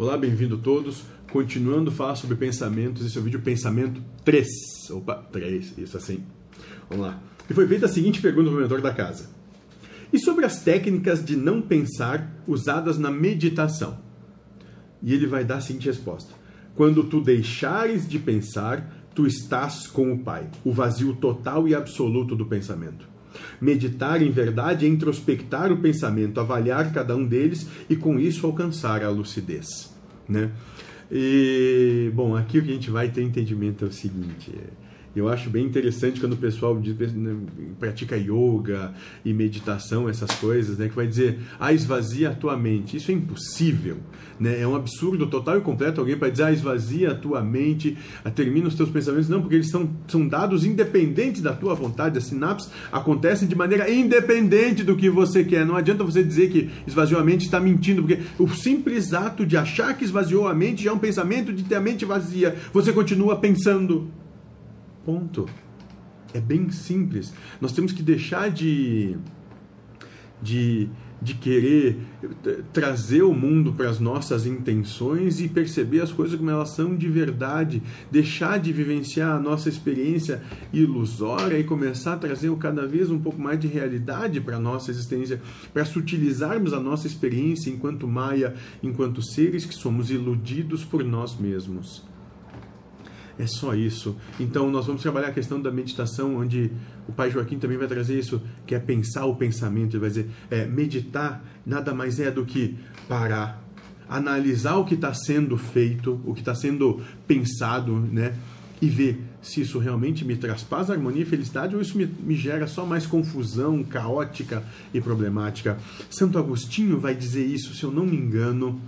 Olá, bem-vindo todos. Continuando a falar sobre pensamentos, esse é o vídeo Pensamento 3. Opa, 3, isso assim. Vamos lá. E foi feita a seguinte pergunta para o mentor da casa. E sobre as técnicas de não pensar usadas na meditação? E ele vai dar a seguinte resposta: Quando tu deixares de pensar, tu estás com o Pai, o vazio total e absoluto do pensamento. Meditar, em verdade, é introspectar o pensamento, avaliar cada um deles e, com isso, alcançar a lucidez. Né? E, bom, aqui o que a gente vai ter entendimento é o seguinte: eu acho bem interessante quando o pessoal diz, né, pratica yoga e meditação, essas coisas, né, que vai dizer, ah, esvazia a tua mente. Isso é impossível. Né? É um absurdo total e completo alguém para dizer, ah, esvazia a tua mente, termina os teus pensamentos. Não, porque eles são, são dados independentes da tua vontade. As sinapses acontecem de maneira independente do que você quer. Não adianta você dizer que esvaziou a mente está mentindo, porque o simples ato de achar que esvaziou a mente já é um pensamento de ter a mente vazia. Você continua pensando. Ponto. É bem simples. Nós temos que deixar de, de, de querer trazer o mundo para as nossas intenções e perceber as coisas como elas são de verdade. Deixar de vivenciar a nossa experiência ilusória e começar a trazer cada vez um pouco mais de realidade para a nossa existência, para sutilizarmos a nossa experiência enquanto Maia, enquanto seres que somos iludidos por nós mesmos. É só isso. Então, nós vamos trabalhar a questão da meditação, onde o pai Joaquim também vai trazer isso, que é pensar o pensamento. Ele vai dizer: é, meditar nada mais é do que parar, analisar o que está sendo feito, o que está sendo pensado, né? E ver se isso realmente me traz paz, harmonia e felicidade ou isso me, me gera só mais confusão, caótica e problemática. Santo Agostinho vai dizer isso, se eu não me engano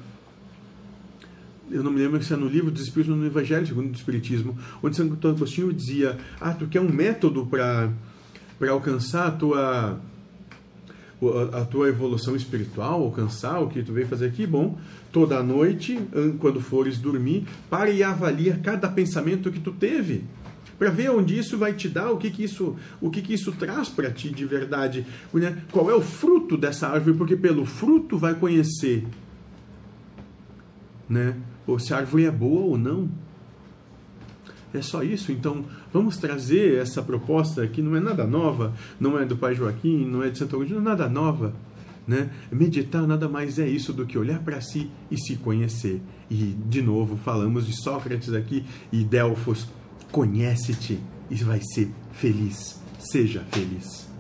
eu não me lembro se é no livro dos Espíritos ou no Evangelho segundo o Espiritismo, onde Santo Agostinho dizia: Ah, tu quer um método para alcançar a tua, a tua evolução espiritual, alcançar o que tu veio fazer aqui? Bom, toda noite, quando fores dormir, pare e avalia cada pensamento que tu teve para ver onde isso vai te dar, o que, que isso, o que, que isso traz para ti de verdade, né? qual é o fruto dessa árvore, porque pelo fruto vai conhecer né? Ou se a árvore é boa ou não. É só isso. Então, vamos trazer essa proposta que não é nada nova, não é do Pai Joaquim, não é de Santo Agostinho, nada nova. Né? Meditar nada mais é isso do que olhar para si e se conhecer. E, de novo, falamos de Sócrates aqui e Delfos. Conhece-te e vai ser feliz. Seja feliz.